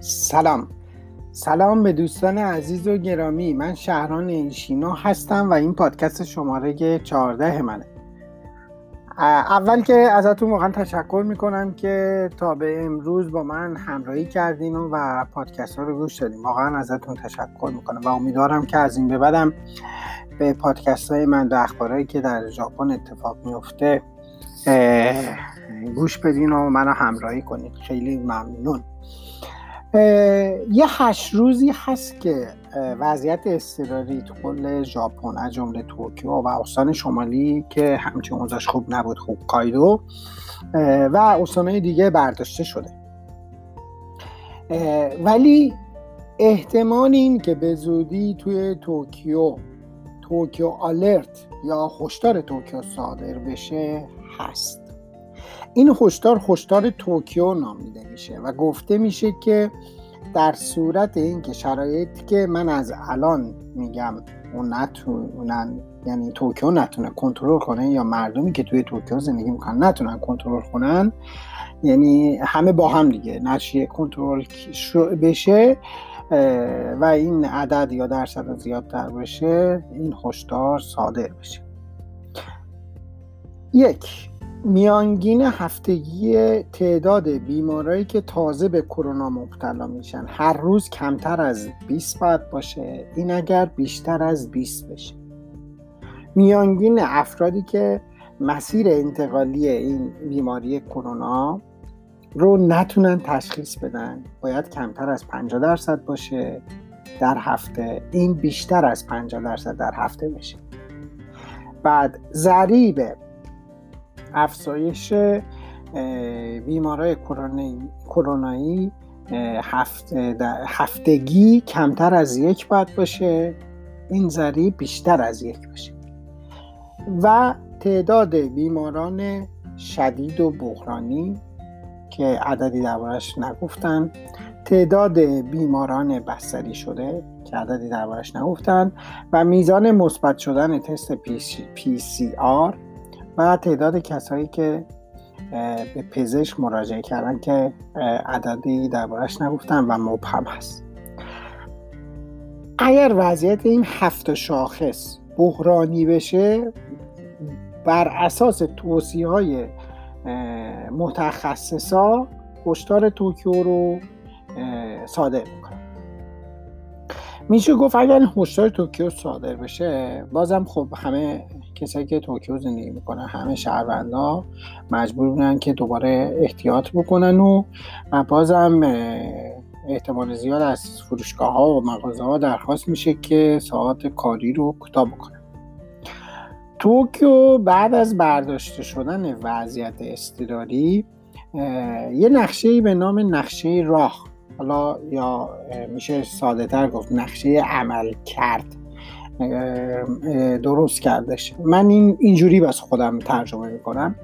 سلام. سلام به دوستان عزیز و گرامی. من شهران ایشینا هستم و این پادکست شماره 14 منه. اول که ازتون واقعا تشکر می‌کنم که تا به امروز با من همراهی کردین و پادکست ها رو گوش دادیم واقعا ازتون تشکر می‌کنم و امیدوارم که از این به بعدم به پادکست های من و اخبارهایی که در ژاپن اتفاق میفته گوش بدین و منو همراهی کنید خیلی ممنون. یه هشت روزی هست که وضعیت اضطراری تو کل ژاپن از جمله توکیو و استان شمالی که همچنین اوضاعش خوب نبود هوکایدو و استانهای دیگه برداشته شده. ولی احتمال این که به زودی توی توکیو توکیو alert یا هشدار توکیو صادر بشه هست. این هشدار هشدار توکیو نامیده میشه و گفته میشه که در صورت اینکه شرایطی که من از الان میگم اون نتونن یعنی توکیو نتونه کنترل کنه یا مردمی که توی توکیو زندگی می‌کنن نتونن کنترل کنن یعنی همه با هم دیگه نشیه کنترل بشه و این عدد یا درصد زیادتر بشه این هشدار صادر بشه. یک میانگین هفتگی تعداد بیمارایی که تازه به کرونا مبتلا میشن هر روز کمتر از 20 باید باشه این اگر بیشتر از 20 بشه. میانگین افرادی که مسیر انتقالی این بیماری کرونا رو نتونن تشخیص بدن باید کمتر از 50 درصد باشه در هفته این بیشتر از 50 درصد در هفته بشه. بعد ضریب افزایش بیمارای کرونایی هفتگی کمتر از یک باید باشه این ضریب بیشتر از یک باشه. و تعداد بیماران شدید و بحرانی که عددی دربارش نگفتن تعداد بیماران بستری شده که عددی دربارش نگفتن و میزان مثبت شدن تست PCR و تعداد کسایی که به پزشک مراجعه کردن که عددی دربارش نگفتن و مبهم هست. اگر وضعیت این هفت شاخص بحرانی بشه بر اساس توصیه های متخصصا هشدار توکیو رو صادر می‌کنن. میشه گفت اگر هشدار توکیو صادر بشه بازم خب همه کسایی که توکیو زندگی می‌کنن همه شهروندا مجبور بودن که دوباره احتیاط بکنن و بازم احتمال زیاد از فروشگاه ها و مغازه ها درخواست میشه که ساعت کاری رو کوتاه بکنن. توکیو بعد از برداشته شدن وضعیت اضطراری یه نقشه به نام نقشه راه حالا یا میشه ساده تر گفت نقشه عمل کرد درست کردش. من این اینجوری بس خودم ترجمه می‌کنم.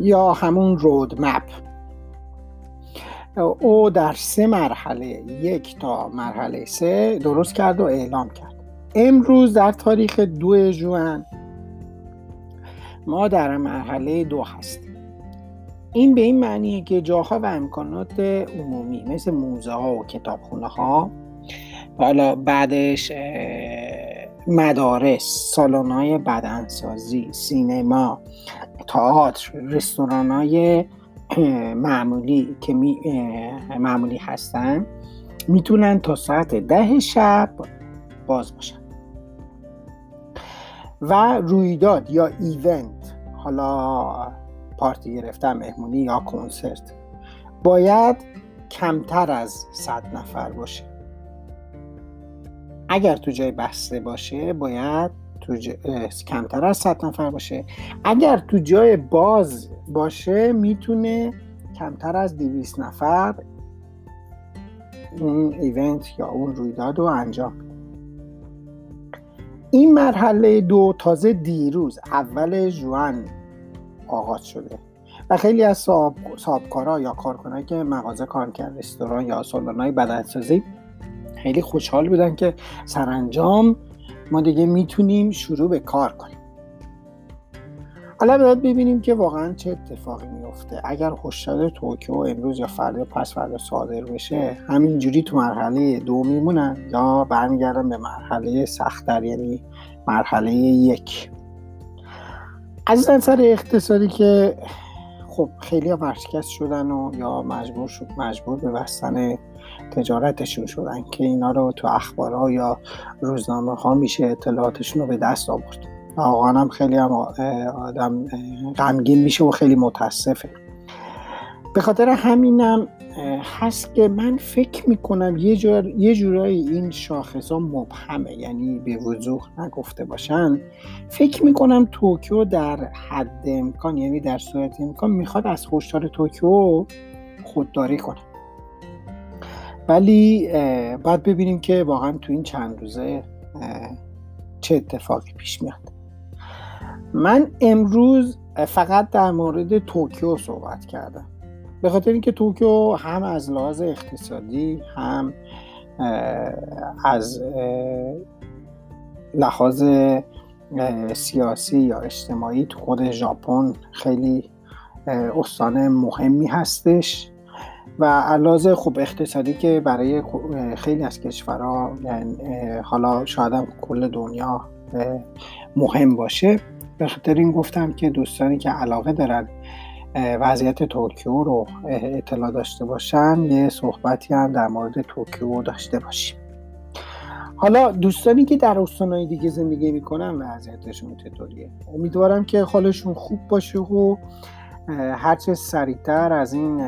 یا همون رود مپ او در سه مرحله یک تا مرحله سه درست کرد و اعلام کرد. امروز در تاریخ دو جوان ما در مرحله دو هستیم. این به این معنیه که جاها و امکانات عمومی مثل موزه ها و کتابخونه ها حالا بعدش مدارس سالن های بدنسازی سینما تئاتر رستوران های معمولی که می معمولی هستن می‌تونن تا ساعت ده شب باز باشن. و رویداد یا ایونت حالا پارتی گرفتن مهمونی یا کنسرت باید کمتر از صد نفر باشه. اگر تو جای بسته باشه باید تو کمتر از 100 نفر باشه. اگر تو جای باز باشه می‌تونه کمتر از 200 نفر اون ایونت یا اون رویداد رو انجام این مرحله دو تازه دیروز اول جوان آغاز شده و خیلی از صاحب، صاحبکارا یا کارکنایی که مغازه کار کرد رستوران یا سالن‌های بدنسازی خیلی خوشحال بودن که سرانجام ما دیگه می‌تونیم شروع به کار کنیم. حالا باید ببینیم که واقعا چه اتفاقی میفته. اگر هشدار توکیو امروز یا فردا پس فردا صادر بشه همینجوری تو مرحله دو میمونن یا برمیگردن به مرحله سختتر یعنی مرحله یک. از نظر اقتصادی که خب خیلی ورشکست شدن و یا مجبور شد مجبور به بستن تجارتشون شدن که اینا رو تو اخبارها یا روزنامه ها میشه اطلاعاتشون رو به دست آورد. واقعا هم خیلی هم آدم غمگین میشه و خیلی متاسفه. به خاطر همینم هست که من فکر می‌کنم یه, جور، یه جورایی این شاخص ها مبهمه. یعنی به وضوح نگفته باشن. فکر می‌کنم توکیو در حد امکان یعنی در صورت امکان می‌خواد از هشدار توکیو خودداری کنه. ولی باید ببینیم که واقعا تو این چند روزه چه اتفاقی پیش میاد. من امروز فقط در مورد توکیو صحبت کردم. به خاطر اینکه توکیو هم از لحاظ اقتصادی هم از لحاظ سیاسی یا اجتماعی تو خود ژاپن خیلی استان مهمی هستش. و علاوه خب اقتصادی که برای خیلی از کشورها یعنی حالا شاید هم کل دنیا مهم باشه. به خاطر این گفتم که دوستانی که علاقه دارن وضعیت توکیو رو اطلاع داشته باشن یه صحبتی هم در مورد توکیو داشته باشیم. حالا دوستانی که در استانهای دیگه زندگی می‌کنن وضعیتشون چطوریه؟ امیدوارم که حالشون خوب باشه و هرچه سریعتر از این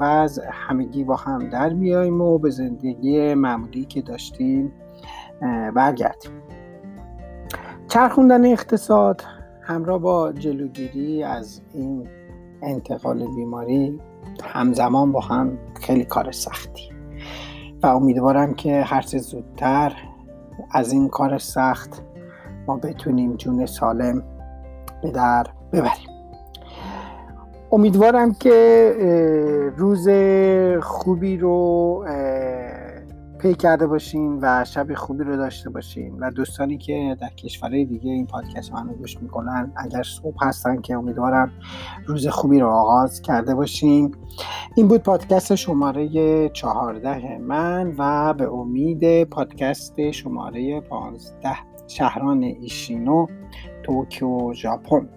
وضع همگی با هم در بیاییم و به زندگی معمولی که داشتیم برگردیم. چرخوندن اقتصاد همراه با جلوگیری از این انتقال بیماری همزمان با هم خیلی کار سختی. و امیدوارم که هرچه زودتر از این کار سخت ما بتونیم جون سالم به در ببریم. امیدوارم که روز خوبی رو پی کرده باشین و شب خوبی رو داشته باشین و دوستانی که در کشورهای دیگه این پادکست منو گوش می‌کنن اگر صبح هستن که امیدوارم روز خوبی رو آغاز کرده باشین. این بود پادکست شماره چهارده من و به امید پادکست شماره پانزده شهران ایشینو توکیو ژاپن.